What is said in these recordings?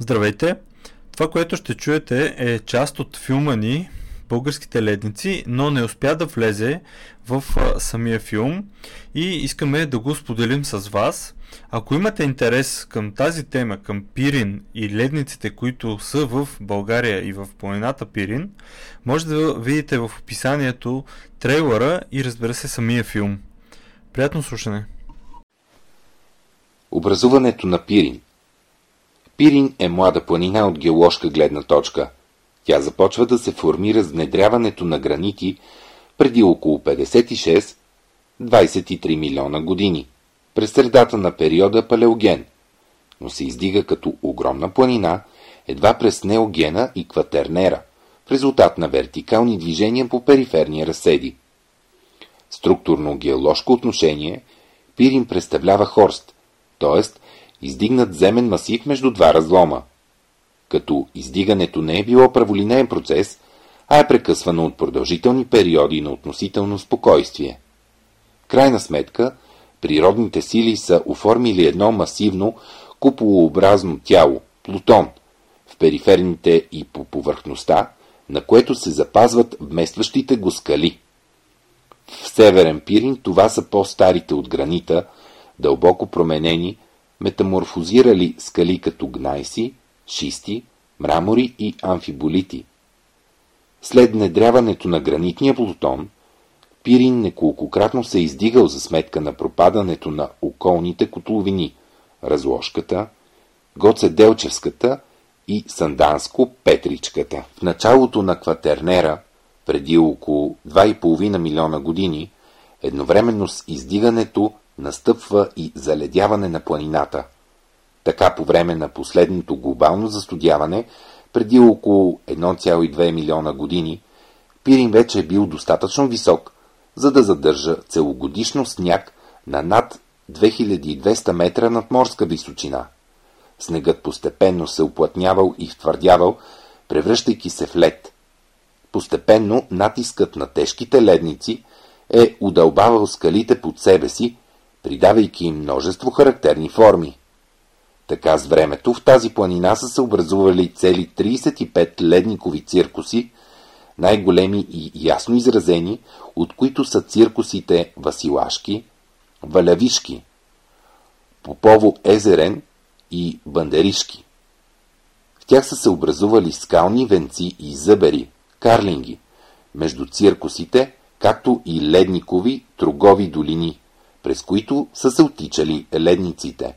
Здравейте! Това, което ще чуете е част от филма ни Българските ледници, но не успя да влезе в самия филм и искаме да го споделим с вас. Ако имате интерес към тази тема, към Пирин и ледниците, които са в България и в планината Пирин, може да видите в описанието трейлера и разбира се самия филм. Приятно слушане! Образуването на Пирин Пирин е млада планина от геоложка гледна точка. Тя започва да се формира с внедряването на гранити преди около 56-23 милиона години, през средата на периода Палеоген, но се издига като огромна планина едва през Неогена и Кватернера, в резултат на вертикални движения по периферни разседи. Структурно-геоложко отношение Пирин представлява хорст, т.е издигнат земен масив между два разлома. Като издигането не е било праволинеен процес, а е прекъсвано от продължителни периоди на относително спокойствие. Крайна сметка, природните сили са оформили едно масивно, куполообразно тяло – Плутон, в периферните и по повърхността, на което се запазват вместващите го скали. В Северен Пирин това са по-старите от гранита, дълбоко променени, метаморфозирали скали като гнайси, шисти, мрамори и амфиболити. След внедряването на гранитния плутон, Пирин неколкократно се е издигал за сметка на пропадането на околните котловини – Разложката, Гоцеделчевската и Санданско-Петричката. В началото на Кватернера, преди около 2,5 милиона години, едновременно с издигането настъпва и заледяване на планината. Така по време на последното глобално застудяване, преди около 1,2 милиона години, Пирин вече е бил достатъчно висок, за да задържа целогодишно сняг на над 2200 метра над морска височина. Снегът постепенно се оплътнявал и втвърдявал, превръщайки се в лед. Постепенно натискът на тежките ледници е удълбавал скалите под себе си придавайки им множество характерни форми. Така с времето в тази планина са се образували цели 35 ледникови циркуси, най-големи и ясно изразени, от които са циркусите Василашки, Валявишки, Попово-езерен и Бандеришки. В тях са се образували скални венци и зъбери, карлинги, между циркусите, както и ледникови трогови долини – през които са се отичали ледниците.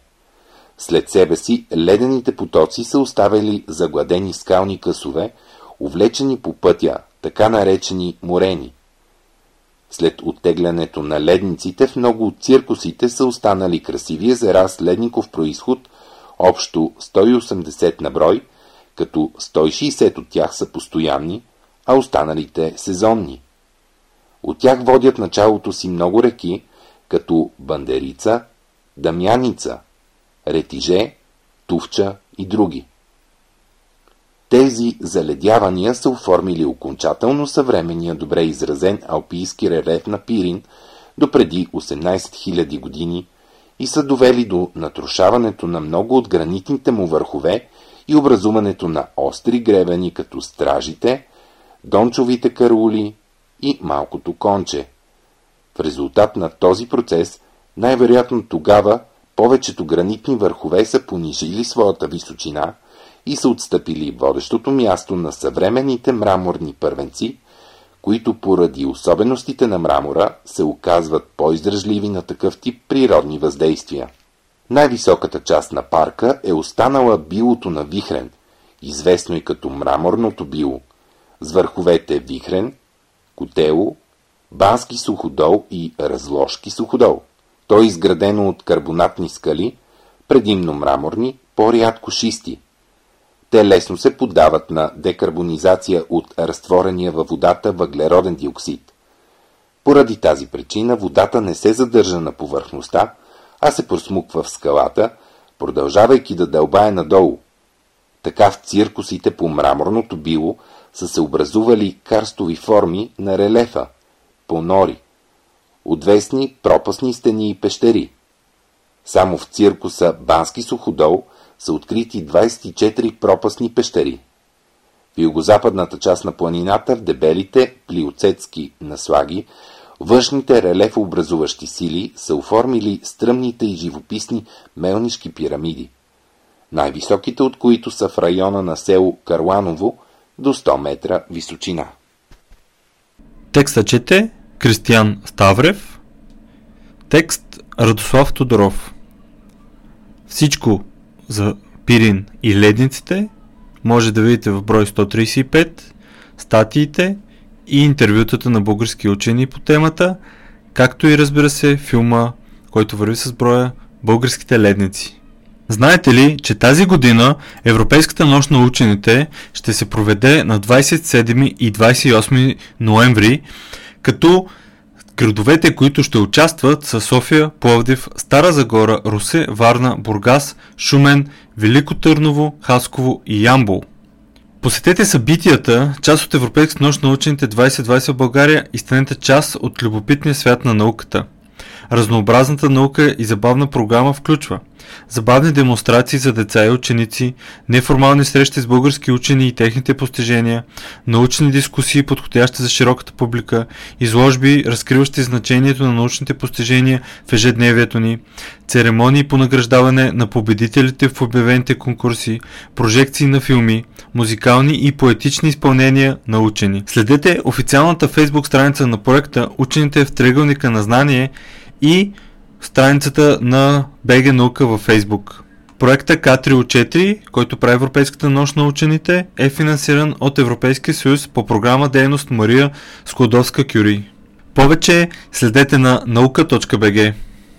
След себе си ледените потоци са оставили загладени скални късове, увлечени по пътя, така наречени морени. След оттеглянето на ледниците в много от циркусите са останали красиви езера с ледников происход, общо 180 на брой, като 160 от тях са постоянни, а останалите сезонни. От тях водят началото си много реки, като Бандерица, Дамяница, Ретиже, Тувча и други. Тези заледявания са оформили окончателно съвременния добре изразен алпийски релеф на Пирин до преди 18 000 години и са довели до натрушаването на много от гранитните му върхове и образуването на остри гребени като стражите, дончовите карули и малкото конче – в резултат на този процес, най-вероятно тогава, повечето гранитни върхове са понижили своята височина и са отстъпили водещото място на съвременните мраморни първенци, които поради особеностите на мрамора се оказват по-издръжливи на такъв тип природни въздействия. Най-високата част на парка е останала билото на Вихрен, известно и като мраморното било, с върховете Вихрен, Котело, Бански суходол и Разложки суходол. То е изградено от карбонатни скали, предимно мраморни, по-рядко шисти. Те лесно се поддават на декарбонизация от разтворения във водата въглероден диоксид. Поради тази причина водата не се задържа на повърхността, а се просмуква в скалата, продължавайки да дълбае надолу. Така в циркусите по мраморното било са се образували карстови форми на релефа – понори, отвесни пропасни стени и пещери. Само в циркуса Бански суходол са открити 24 пропасни пещери. В югозападната част на планината, в дебелите плиоцетски наслаги, външните релефообразуващи сили са оформили стръмните и живописни мелнишки пирамиди, най-високите от които са в района на село Карланово до 100 метра височина. Текста чете Кристиян Ставрев. Текст Радослав Тодоров. Всичко за Пирин и ледниците може да видите в брой 135, статиите и интервютата на български учени по темата, както и разбира се филма, който върви с броя Българските ледници. Знаете ли, че тази година Европейската нощ на учените ще се проведе на 27 и 28 ноември, като градовете, които ще участват са София, Пловдив, Стара Загора, Русе, Варна, Бургас, Шумен, Велико Търново, Хасково и Ямбол. Посетете събитията, част от Европейската нощ на учените 2020 в България и станете част от любопитния свят на науката. Разнообразната наука и забавна програма включва – забавни демонстрации за деца и ученици, неформални срещи с български учени и техните постижения, научни дискусии, подходящи за широката публика, изложби, разкриващи значението на научните постижения в ежедневието ни, церемонии по награждаване на победителите в обявените конкурси, прожекции на филми, музикални и поетични изпълнения на учени. Следете официалната фейсбук страница на проекта Учените в триъгълника на знание и страницата на БГ Наука във Фейсбук. Проекта К3O4, който прави Европейската нощ на учените, е финансиран от Европейския съюз по програма Дейност Мария Складовска Кюри. Повече следете на наука.бг.